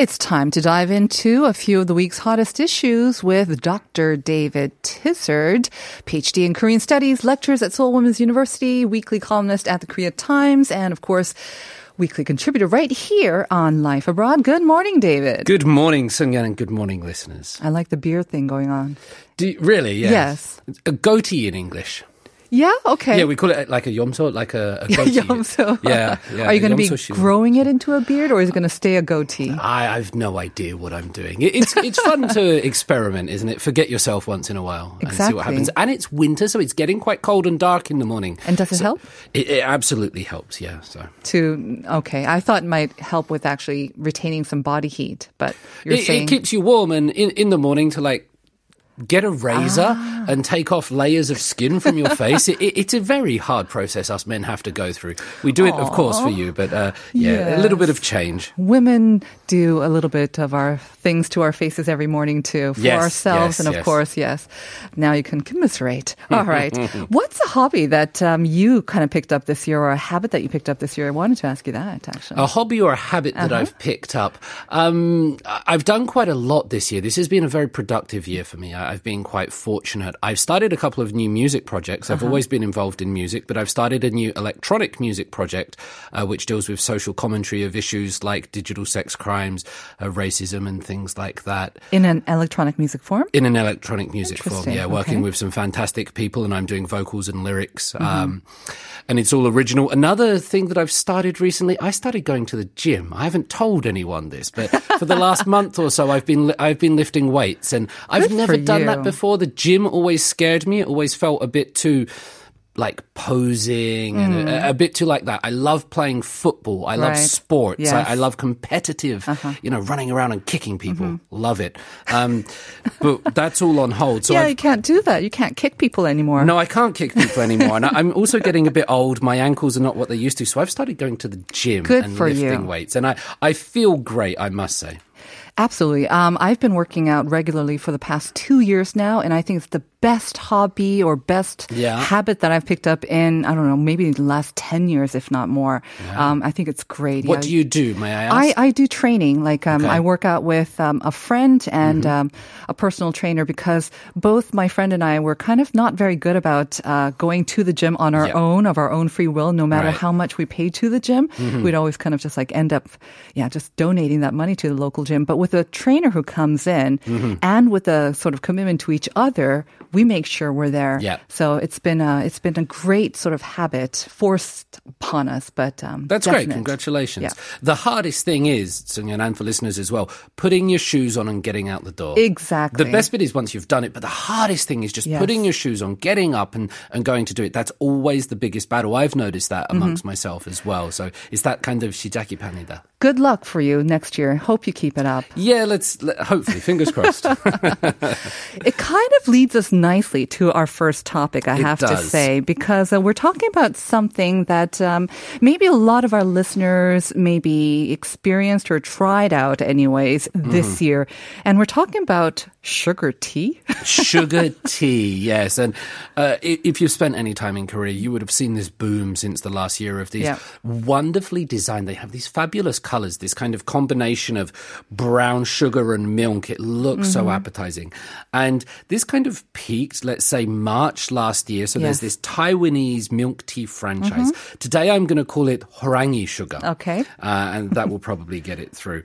It's time to dive into a few of the week's hottest issues with Dr. David Tizard, PhD in Korean Studies, lectures at Seoul Women's University, weekly columnist at the Korea Times, and of course, weekly contributor right here on Life Abroad. Good morning, David. Good morning, Sungyan, and good morning, listeners. I like the beard thing going on. You, really? Yeah. Yes. A goatee in English. Yeah, okay. Yeah, we call it uh, like a yomso, like a, a goatee. Yomso. Yeah, yeah. Are you going to be shoe. growing it into a beard or is it going to stay a goatee? I, I've no idea what I'm doing. It, it's it's fun to experiment, isn't it? Forget yourself once in a while and see what happens. And it's winter, so it's getting quite cold and dark in the morning. And does it So help? It, it absolutely helps. Yeah. So To okay, I thought it might help with actually retaining some body heat, but you're it, saying it keeps you warm, and in in the morning to like. Get a razor Ah. and take off layers of skin from your face. It, it, it's a very hard process us men have to go through. We do it, of course, for you, but uh, yeah, a little bit of change. women do a little bit of our things to our faces every morning too for Yes, ourselves yes, and of yes. course yes now you can commiserate all right what's a hobby that um, you kind of picked up this year or a habit that you picked up this year i wanted to ask you that actually A hobby or a habit that Uh-huh. I've picked up. Um, I've done quite a lot this year. This has been a very productive year for me. I- I've been quite fortunate. I've started a couple of new music projects. Uh-huh. I've always been involved in music, but I've started a new electronic music project, uh, which deals with social commentary of issues like digital sex crimes, uh, racism, and things like that. in an electronic music form In an electronic music form, yeah, working okay. with some fantastic people, and I'm doing vocals and lyrics. Mm-hmm. Um, and it's all original. Another thing that I've started recently, I started going to the gym. I haven't told anyone this, but for the last month or so, I've been li- I've been lifting weights, and I've never for done that before. The gym always scared me. It always felt a bit too. Like posing and a, a bit too like that. I love playing football. I love Mm. Right. sports. Yes. Uh-huh. I, I love competitive, you know, running around and kicking people. Love it. Um, but that's all on hold. So Mm-hmm. yeah I've you can't do that you can't kick people anymore no, I can't kick people anymore. And I- I'm also getting a bit old. My ankles are not what they used to. So I've started going to the gym Good and for lifting you. weights. And I, I feel great, I must say. Absolutely. Um, I've been working out regularly for the past two years now, and I think it's the best hobby or best Yeah. habit that I've picked up in, I don't know, maybe the last 10 years, if not more. Um, I think it's great. What Yeah. do you do, may I ask? I, I do training. Like um, Okay. Mm-hmm. I work out with um, a friend and um, a personal trainer because both my friend and I were kind of not very good about uh, going to the gym on our Yeah. own of our own free will. No matter Right. Mm-hmm. how much we paid to the gym, we'd always kind of just like end up, yeah, just donating that money to the local gym. But with a trainer who comes in Mm-hmm. and with a sort of commitment to each other, we make sure we're there. Yeah. So it's been a it's been a great sort of habit forced upon us, but um, That's great. Congratulations. Yeah. The hardest thing is, Sunyan, and for listeners as well, putting your shoes on and getting out the door. Exactly. The best bit is once you've done it, but the hardest thing is just Yes. putting your shoes on, getting up and, and going to do it. That's always the biggest battle. I've noticed that Mm-hmm. amongst myself as well. So it's that kind of shijaki panida. Good luck for you next year. Hope you keep it up. Yeah, let's, let, hopefully, fingers crossed. It kind of leads us nicely to our first topic, I It have to say, because uh, we're talking about something that um, maybe a lot of our listeners maybe experienced or tried out, anyways, Mm-hmm. this year. And we're talking about sugar tea. Sugar tea, yes. And uh, if you've spent any time in Korea, you would have seen this boom since the last year of these Yeah. wonderfully designed. They have these fabulous colors, this kind of combination of brown sugar and milk. It looks so Mm-hmm. appetizing. And this kind of peaked, let's say, March last year. So there's this Taiwanese milk tea franchise. Today I'm going to call it Horangi sugar. Mm-hmm. Okay. Uh, and that will probably get it through.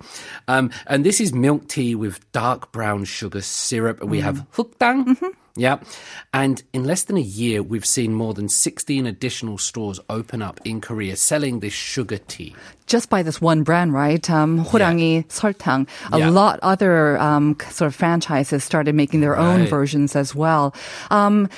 Um, and this is milk tea with dark brown sugar syrup. We mm. have mm-hmm. hukdang. Mm-hmm. Yeah. And in less than a year, we've seen more than 16 additional stores open up in Korea selling this sugar tea. Just by this one brand, right? Um, Horangi yeah. Soltang. A yeah. lot other um, sort of franchises started making their right. own versions as well. Um,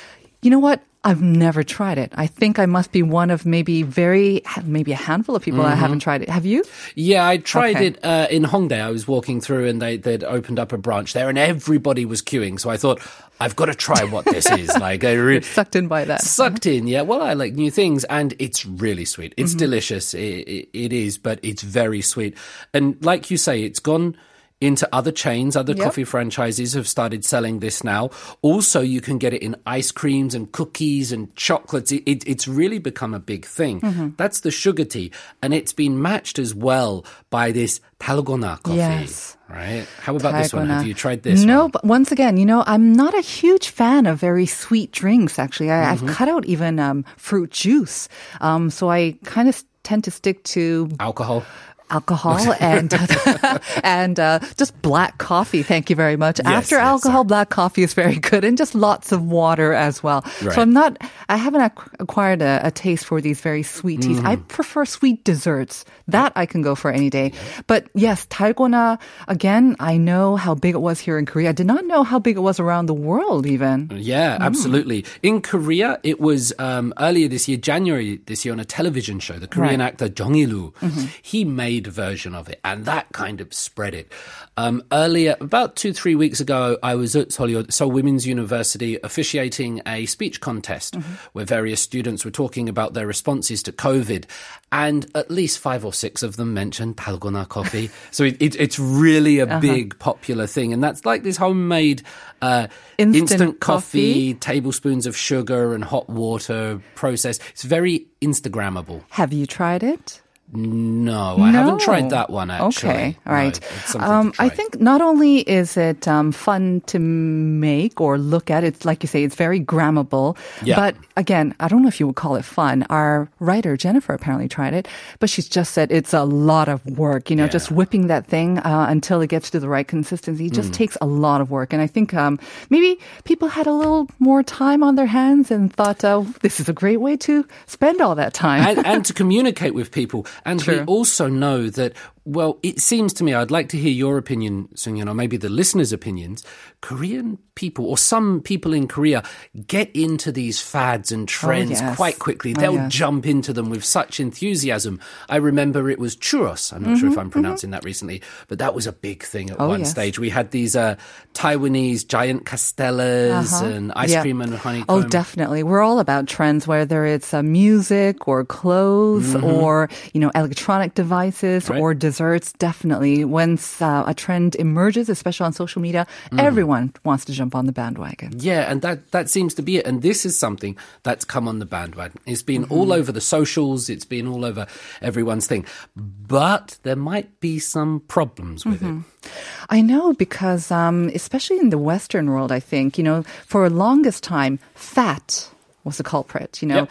you know what? I've never tried it. I think I must be one of maybe very, maybe a handful of people that haven't tried it. Have you? Yeah, I tried Okay. it uh, in Hongdae. I was walking through and they, they'd opened up a branch there and everybody was queuing. So I thought, I've got to try what this is. Like, I re- Sucked in by that. sucked in. Yeah, well, I like new things and it's really sweet. It's Mm-hmm. delicious. It, it, it is, but it's very sweet. And like you say, it's gone into other chains, other Yep. coffee franchises have started selling this now. Also, you can get it in ice creams and cookies and chocolates. It, it, it's really become a big thing. Mm-hmm. That's the sugar tea. And it's been matched as well by this dalgona coffee. Yes. Right? How about this one? Have you tried this No, one? but once again, you know, I'm not a huge fan of very sweet drinks. Actually, I, Mm-hmm. I've cut out even um, fruit juice. Um, so I kind of tend to stick to Alcohol? alcohol and and uh, just black coffee. Thank you very much. Yes, After yes, alcohol, sorry. black coffee is very good, and just lots of water as well. Right. So I'm not. I haven't acquired a, a, taste for these very sweet teas. Mm. I prefer sweet desserts. That I can go for any day. But yes, dalgona. Again, I know how big it was here in Korea. I did not know how big it was around the world, even. Yeah, mm. absolutely. In Korea, it was um, earlier this year, January this year, on a television show. The Korean right. actor Jong Il mm-hmm. he made version of it, and that kind of spread it. Um, earlier, about two, three weeks ago, I was at Seoul Seoul Women's University officiating a speech contest where various students were talking about their responses to COVID, and at least five or six of them mentioned dalgona coffee. so it, it, it's really a big popular thing, and that's like this homemade uh, Instant instant coffee. coffee, tablespoons of sugar and hot water process. It's very Instagrammable. have you tried it? No, I haven't tried that one actually. Okay, all No, right. Um, I think not only is it um, fun to make or look at, it's like you say, it's very grammable. Yeah. But again, I don't know if you would call it fun. Our writer Jennifer apparently tried it, but she's just said it's a lot of work. You know, just whipping that thing uh, until it gets to the right consistency just Mm. takes a lot of work. And I think um, maybe people had a little more time on their hands and thought, oh, this is a great way to spend all that time. and, and to communicate with people. And we also know that, well, it seems to me, I'd like to hear your opinion, Sungyeon, or maybe the listeners' opinions. Korean people, or some people in Korea, get into these fads and trends yes. quite quickly. Oh, They'll yes. jump into them with such enthusiasm. I remember it was churros. I'm not sure if I'm pronouncing that recently, but that was a big thing at Mm-hmm, Oh, one yes. stage. We had these uh, Taiwanese giant castellas and ice Uh-huh. Yeah. cream and honeycomb. Oh, definitely. We're all about trends, whether it's uh, music or clothes or, you know, electronic devices Mm-hmm. Right. or desserts. Definitely. Once uh, a trend emerges, especially on social media, Mm-hmm. everyone wants to jump on the bandwagon. Yeah, and that, that seems to be it. And this is something that's come on the bandwagon. It's been Mm-hmm. all over the socials, it's been all over everyone's thing. But there might be some problems with Mm-hmm. it. I know because, um, especially in the Western world, I think, you know, for the longest time, fat was the culprit, you know. Yep.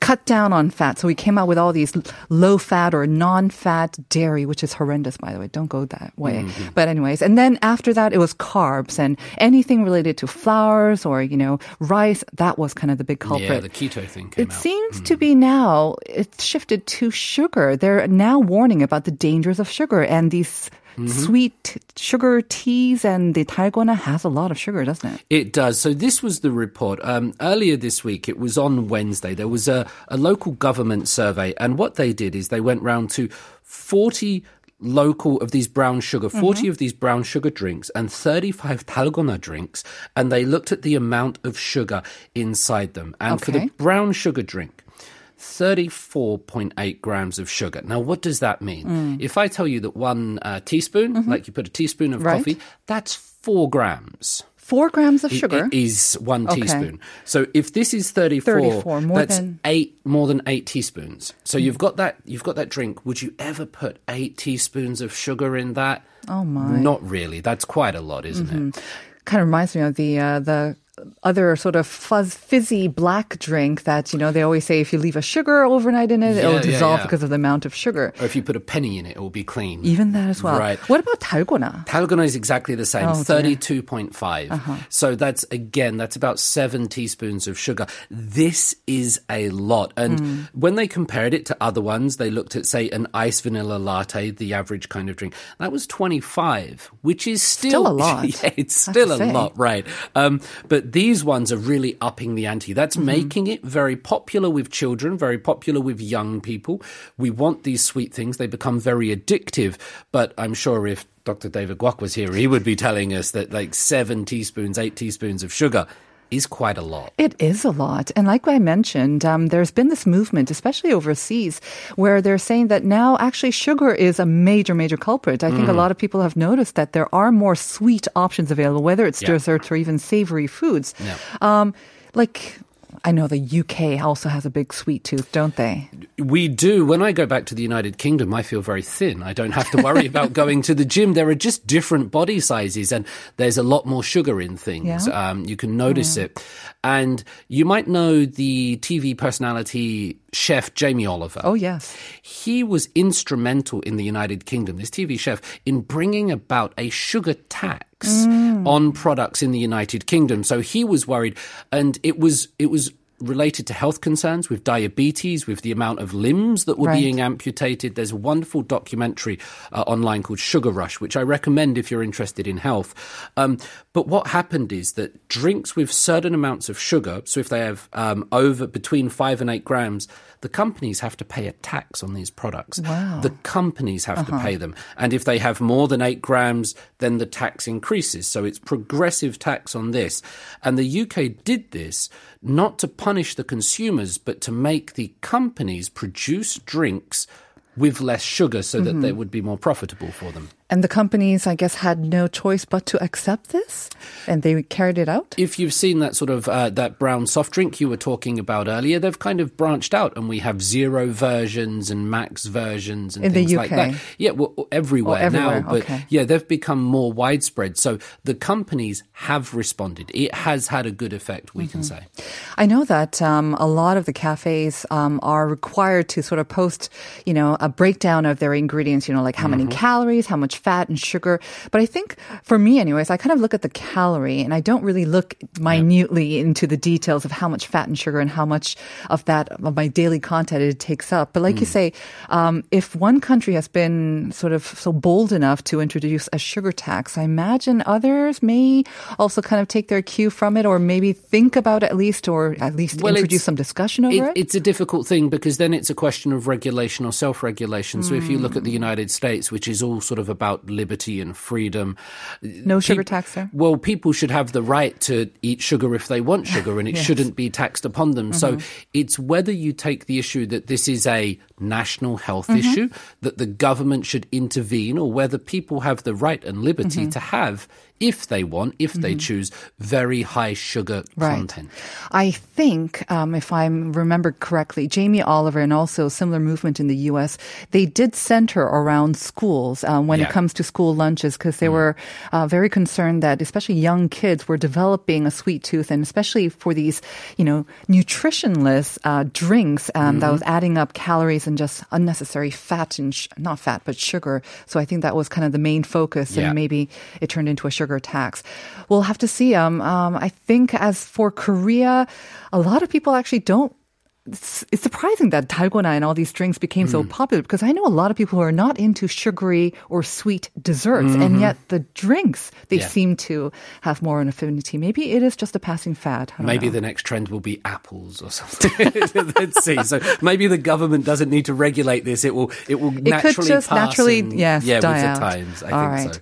Cut down on fat. So we came out with all these low fat or non fat dairy, which is horrendous, by the way. Don't go that way. Mm-hmm. But, anyways, and then after that, it was carbs and anything related to flours or, you know, rice. That was kind of the big culprit. Yeah, the keto thing came It out. Mm. seems to be now, it's shifted to sugar. They're now warning about the dangers of sugar and these mm-hmm. sweet sugar teas, and the dalgona has a lot of sugar, doesn't it? It does. So this was the report um, earlier this week. It was on Wednesday. There was a, a local government survey, and what they did is they went round to forty local of these brown sugar, 40 mm-hmm. of these brown sugar drinks and 35 dalgona drinks, and they looked at the amount of sugar inside them. And okay. for the brown sugar drink, 34.8 grams of sugar. Now, what does that mean? If I tell you that one uh, teaspoon, like you put a teaspoon of Right. coffee, that's four grams Four grams of sugar. is one Okay. teaspoon. So if this is 34, 34, more that's than- eight more than 8 teaspoons. So you've got that you've got that drink. Would you ever put 8 teaspoons of sugar in that? Oh, my. Mm-hmm. Not really. That's quite a lot, isn't it? kind of reminds me of the uh, the other sort of fuzz fizzy black drink that you know they always say if you leave a sugar overnight in it yeah, it'll dissolve yeah, yeah. because of the amount of sugar. Or if you put a penny in it it will be clean. Even that as well. Right. What about dalgona dalgona is exactly the same 32.5 uh-huh. so that's again that's about 7 teaspoons of sugar. This is a lot. And mm. when they compared it to other ones they looked at say an iced vanilla latte the average kind of drink. That was 25 which is still, still a lot. Yeah, it's still a say. lot right. Um, but but these ones are really upping the ante. That's Mm-hmm. making it very popular with children, very popular with young people. We want these sweet things. They become very addictive. But I'm sure if Dr. David Guok was here, he would be telling us that like seven teaspoons, eight teaspoons of sugar is quite a lot. It is a lot. And like I mentioned, um, there's been this movement, especially overseas, where they're saying that now actually sugar is a major, major culprit. I think a lot of people have noticed that there are more sweet options available, whether it's Yeah. desserts or even savory foods. Um, like, I know the UK also has a big sweet tooth, don't they? We do. When I go back to the United Kingdom, I feel very thin. I don't have to worry about going to the gym. There are just different body sizes, and there's a lot more sugar in things. Yeah? Um, you can notice it. And you might know the TV personality chef Jamie Oliver. Oh, yes. He was instrumental in the United Kingdom, this TV chef, in bringing about a sugar tax on products in the United Kingdom. So he was worried, and it was it was related to health concerns with diabetes, with the amount of limbs that were Right. being amputated. There's a wonderful documentary uh, online called Sugar Rush, which I recommend if you're interested in health. Um, but what happened is that drinks with certain amounts of sugar, so if they have um, over between five and eight grams, the companies have to pay a tax on these products. Wow. The companies have Uh-huh. to pay them. And if they have more than eight grams, then the tax increases. So it's progressive tax on this. And the UK did this not to punish the consumers, but to make the companies produce drinks with less sugar so that Mm-hmm. they would be more profitable for them. And the companies, I guess, had no choice but to accept this, and they carried it out. If you've seen that sort of uh, that brown soft drink you were talking about earlier, they've kind of branched out, and we have zero versions and max versions and In things like that. Yeah, well, everywhere, everywhere, now, but okay. yeah, they've become more widespread. So the companies have responded. It has had a good effect, we can Mm-hmm. say. I know that um, a lot of the cafes um, are required to sort of post, you know, a breakdown of their ingredients. You know, like how many calories, how much fat and sugar. But I think for me, anyways, I kind of look at the calorie, and I don't really look minutely into the details of how much fat and sugar and how much of that of my daily content it takes up. But like you say, um, if one country has been sort of so bold enough to introduce a sugar tax, I imagine others may also kind of take their cue from it, or maybe think about it at least, or at least Well, introduce some discussion over It, it. it's a difficult thing because then it's a question of regulation or self regulation. So if you look at Mm. the United States, which is all sort of about liberty and freedom, no sugar peop- tax there. Well, people should have the right to eat sugar if they want sugar, and it shouldn't be taxed upon them. So mm-hmm. it's whether you take the issue that this is a national health mm-hmm. issue, that the government should intervene, or whether people have the right and liberty mm-hmm. to have, if they want, if they choose, very high sugar content. I think, um, if I remember correctly, Jamie Oliver and also a similar movement in the U.S., they did center around schools um, when Yeah. it comes to school lunches because they were uh, very concerned that especially young kids were developing a sweet tooth and especially for these, you know, nutritionless uh, drinks um, that was adding up calories and just unnecessary fat and sh- not fat, but sugar. So I think that was kind of the main focus Yeah. and maybe it turned into a sugar tax. We'll have to see. Um, um, I think as for Korea, a lot of people actually don't. It's, it's surprising that dalgona and all these drinks became so popular because I know a lot of people who are not into sugary or sweet desserts, and yet the drinks they Yeah. seem to have more an affinity. Maybe it is just a passing fad. Maybe know. the next trend will be apples or something. Let's see. So maybe the government doesn't need to regulate this. It will. It will it naturally could just pass naturally and- yes yeah, die with the out. times. I All think right. so.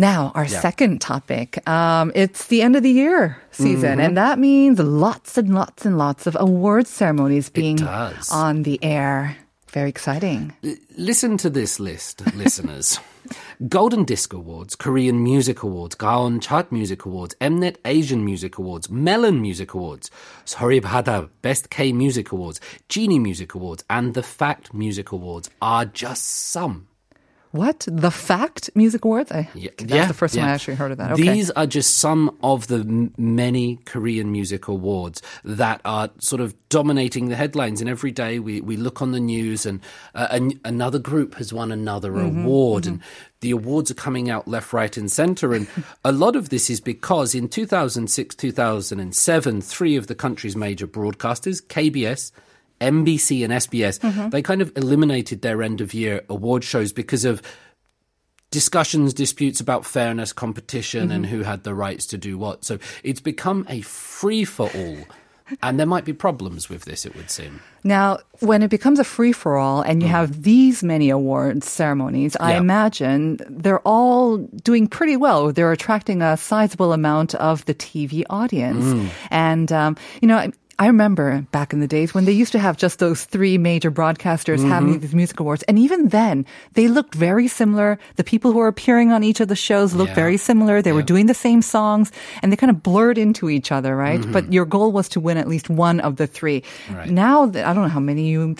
Now, our Yeah. second topic. Um, it's the end of the year season, Mm-hmm. and that means lots and lots and lots of award ceremonies being on the air. Very exciting. Listen to this list, listeners. Golden Disc Awards, Korean Music Awards, Gaon Chart Music Awards, Mnet Asian Music Awards, Melon Music Awards, Soribada Best K Music Awards, Genie Music Awards, and the Fact Music Awards are just some. What? The Fact Music Awards? I, Yeah, that's yeah, the first time yeah. I actually heard of that. Okay. These are just some of the m- many Korean music awards that are sort of dominating the headlines. And every day we, we look on the news and uh, an, another group has won another Mm-hmm, award. And the awards are coming out left, right, and center. And a lot of this is because in 2006, 2007, three of the country's major broadcasters, KBS, MBC and SBS, Mm-hmm. they kind of eliminated their end of year award shows because of discussions, disputes about fairness, competition, Mm-hmm. and who had the rights to do what. So it's become a free for all. And there might be problems with this, it would seem. Now, when it becomes a free for all and you have these many awards ceremonies, I Mm. Imagine they're all doing pretty well. They're attracting a sizable amount of the TV audience. Mm. And, um, you know, I- remember back in the days when they used to have just those three major broadcasters Mm-hmm. having these music awards. And even then, they looked very similar. The people who were appearing on each of the shows looked Yeah. very similar. They were doing the same songs and they kind of blurred into each other, right? Mm-hmm. But your goal was to win at least one of the three. Right. Now, that, I don't know how many you.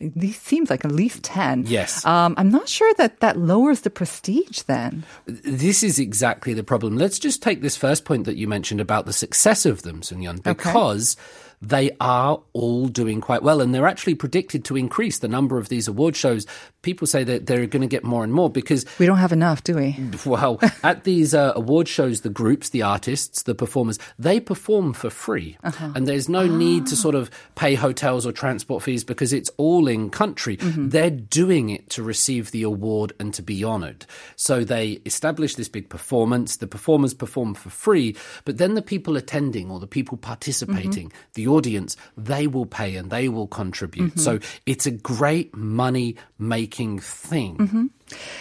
These seems like at least ten. Yes. Um, I'm not sure that that lowers the prestige. Then. This is exactly the problem. Let's just take this first point that you mentioned about the success of them, Sun Yun, because they are all doing quite well and they're actually predicted to increase the number of these award shows. People say that they're going to get more and more because We don't have enough, do we? well, at these uh, award shows, the groups, the artists, the performers, they perform for free. Uh-huh. And there's no ah. need to sort of pay hotels or transport fees because it's all in country. Mm-hmm. They're doing it to receive the award and to be honored. So they establish this big performance. The performers perform for free, but then the people attending or the people participating, mm-hmm. the audience, they will pay and they will contribute. So it's a great money making thing.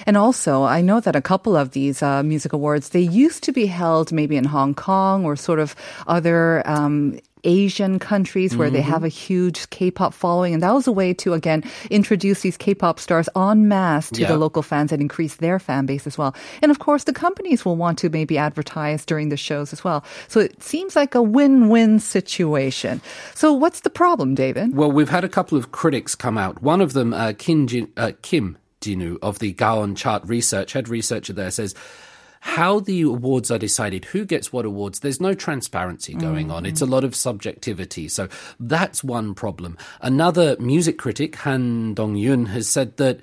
And also, I know that a couple of these uh, music awards they used to be held maybe in Hong Kong or sort of other. Um, Asian countries where they have a huge K-pop following, and that was a way to again introduce these K-pop stars en masse to Yeah. the local fans and increase their fan base as well. And of course, the companies will want to maybe advertise during the shows as well. So it seems like a win-win situation. So what's the problem, David? Well, we've had a couple of critics come out. One of them, uh, Kim, Jin, uh, Kim Jinu of the Gaon Chart Research, head researcher there, says how the awards are decided, who gets what awards, there's no transparency going on. It's a mm. lot of subjectivity. So that's one problem. Another music critic, Han Dong Yun, has said that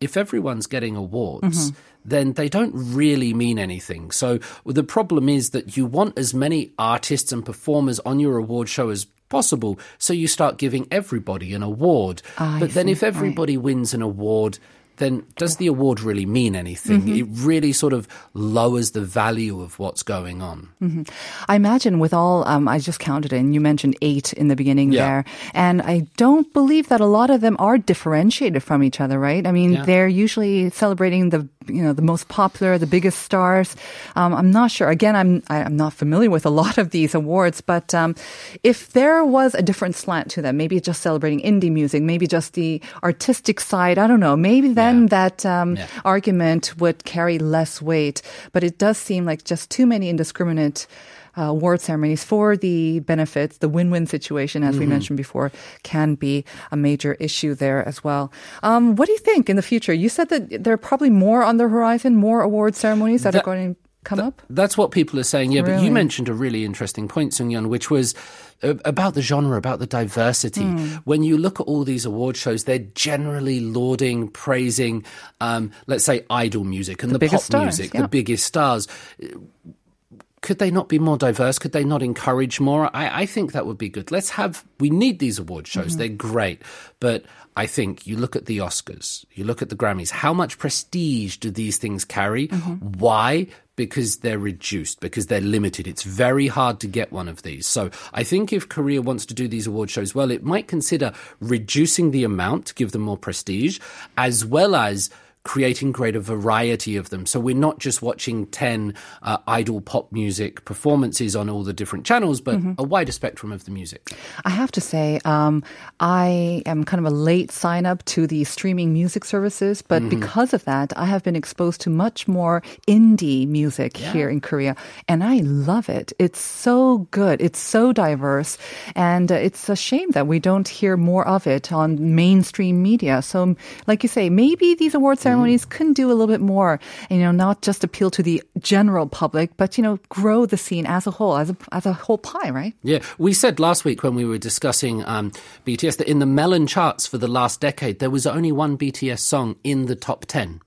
if everyone's getting awards, mm-hmm. then they don't really mean anything. So the problem is that you want as many artists and performers on your award show as possible, so you start giving everybody an award. Ah, I but then if everybody wins an award, then does the award really mean anything? It really sort of lowers the value of what's going on. I imagine with all, um, I just counted in, you mentioned eight in the beginning Yeah. there. And I don't believe that a lot of them are differentiated from each other, right? I mean, Yeah. they're usually celebrating the, you know, the most popular, the biggest stars. Um, I'm not sure. Again, I'm, I- I'm not familiar with a lot of these awards, but, um, if there was a different slant to them, maybe just celebrating indie music, maybe just the artistic side, I don't know. Maybe then That, um, Yeah. argument would carry less weight. But it does seem like just too many indiscriminate uh, award ceremonies for the benefits, the win-win situation, as we mentioned before, can be a major issue there as well. Um, what do you think in the future? You said that there are probably more on the horizon, more award ceremonies that, That- are going to come up. That's what people are saying. Yeah, but you mentioned a really interesting point, Sung Yun, which was about the genre, about the diversity. Hmm. When you look at all these award shows, they're generally lauding, praising, um, let's say, idol music and the, biggest pop stars, music, yeah. the biggest stars. Could they not be more diverse? Could they not encourage more? I, I think that would be good. Let's have, we need these award shows. They're great. But I think you look at the Oscars, you look at the Grammys, how much prestige do these things carry? Why? Because they're reduced, because they're limited. It's very hard to get one of these. So I think if Korea wants to do these award shows well, it might consider reducing the amount to give them more prestige, as well as creating greater variety of them. So we're not just watching 10 uh, idol pop music performances on all the different channels, but a wider spectrum of the music. I have to say, um, I am kind of a late sign up to the streaming music services, but because of that, I have been exposed to much more indie music here in Korea, and I love it. It's so good. It's so diverse, and uh, it's a shame that we don't hear more of it on mainstream media. So, like you say, maybe these award ceremonies can do a little bit more, you know, not just appeal to the general public, but you know, grow the scene as a whole, as a as a whole pie, right? Yeah, we said last week when we were discussing um, BTS that in the Melon charts for the last decade, there was only one BTS song in the top 10.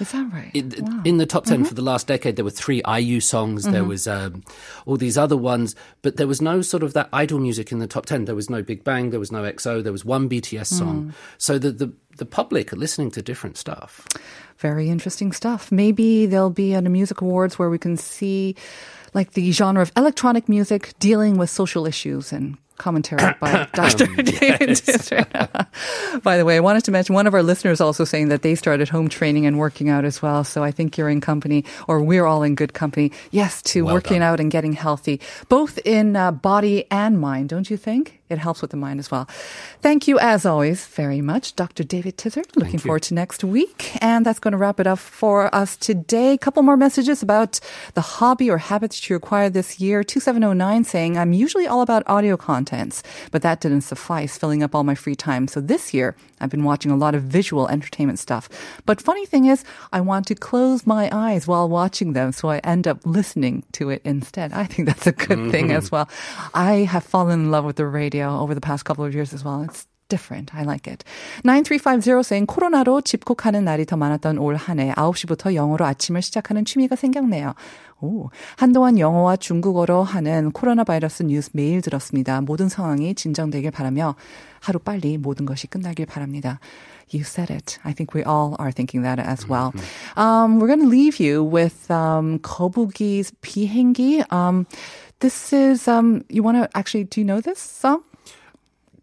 Is that right? In, in the top 10 mm-hmm. for the last decade, there were three IU songs, there mm-hmm. was um, all these other ones, but there was no sort of that idol music in the top 10. There was no Big Bang, there was no EXO, there was one BTS song. Mm. So the, the, the public are listening to different stuff. Very interesting stuff. Maybe there'll be at a music awards where we can see like the genre of electronic music dealing with social issues and commentary by Dr. David by the way, I wanted to mention one of our listeners also saying that they started home training and working out as well. So I think you're in company, or we're all in good company. Yes, to Well working done. out and getting healthy, both in uh, body and mind, don't you think? It helps with the mind as well. Thank you, as always, very much, Dr. David Tizard. Looking forward to next week. And that's going to wrap it up for us today. A couple more messages about the hobby or habits you acquired this year. 2709 saying, I'm usually all about audio contents, but that didn't suffice, filling up all my free time. So this year, I've been watching a lot of visual entertainment stuff. But funny thing is, I want to close my eyes while watching them, so I end up listening to it instead. I think that's a good thing as well. I have fallen in love with the radio over the past couple of years as well. It's different. I like it. 9350 saying 코로나로 집콕하는 날이 더 많았던 올 한 해 9시부터 영어로 아침을 시작하는 취미가 생겼네요. 오, 한동안 영어와 중국어로 하는 코로나 바이러스 뉴스 매일 들었습니다. 모든 상황이 진정되길 바라며 하루 빨리 모든 것이 끝나길 바랍니다. You said it. I think we all are thinking that as well. Um, we're going to leave you with um, 거북이's 비행기. Um, this is, um, you want to actually, do you know this song?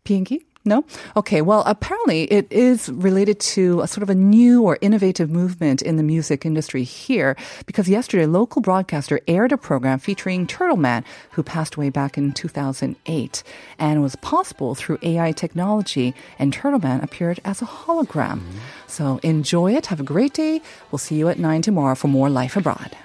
비행기? No? Okay, well, apparently it is related to a sort of a new or innovative movement in the music industry here because yesterday local broadcaster aired a program featuring Turtle Man who passed away back in 2008 and was possible through AI technology and Turtle Man appeared as a hologram. Mm-hmm. So enjoy it, have a great day. We'll see you at 9 tomorrow for more Life Abroad.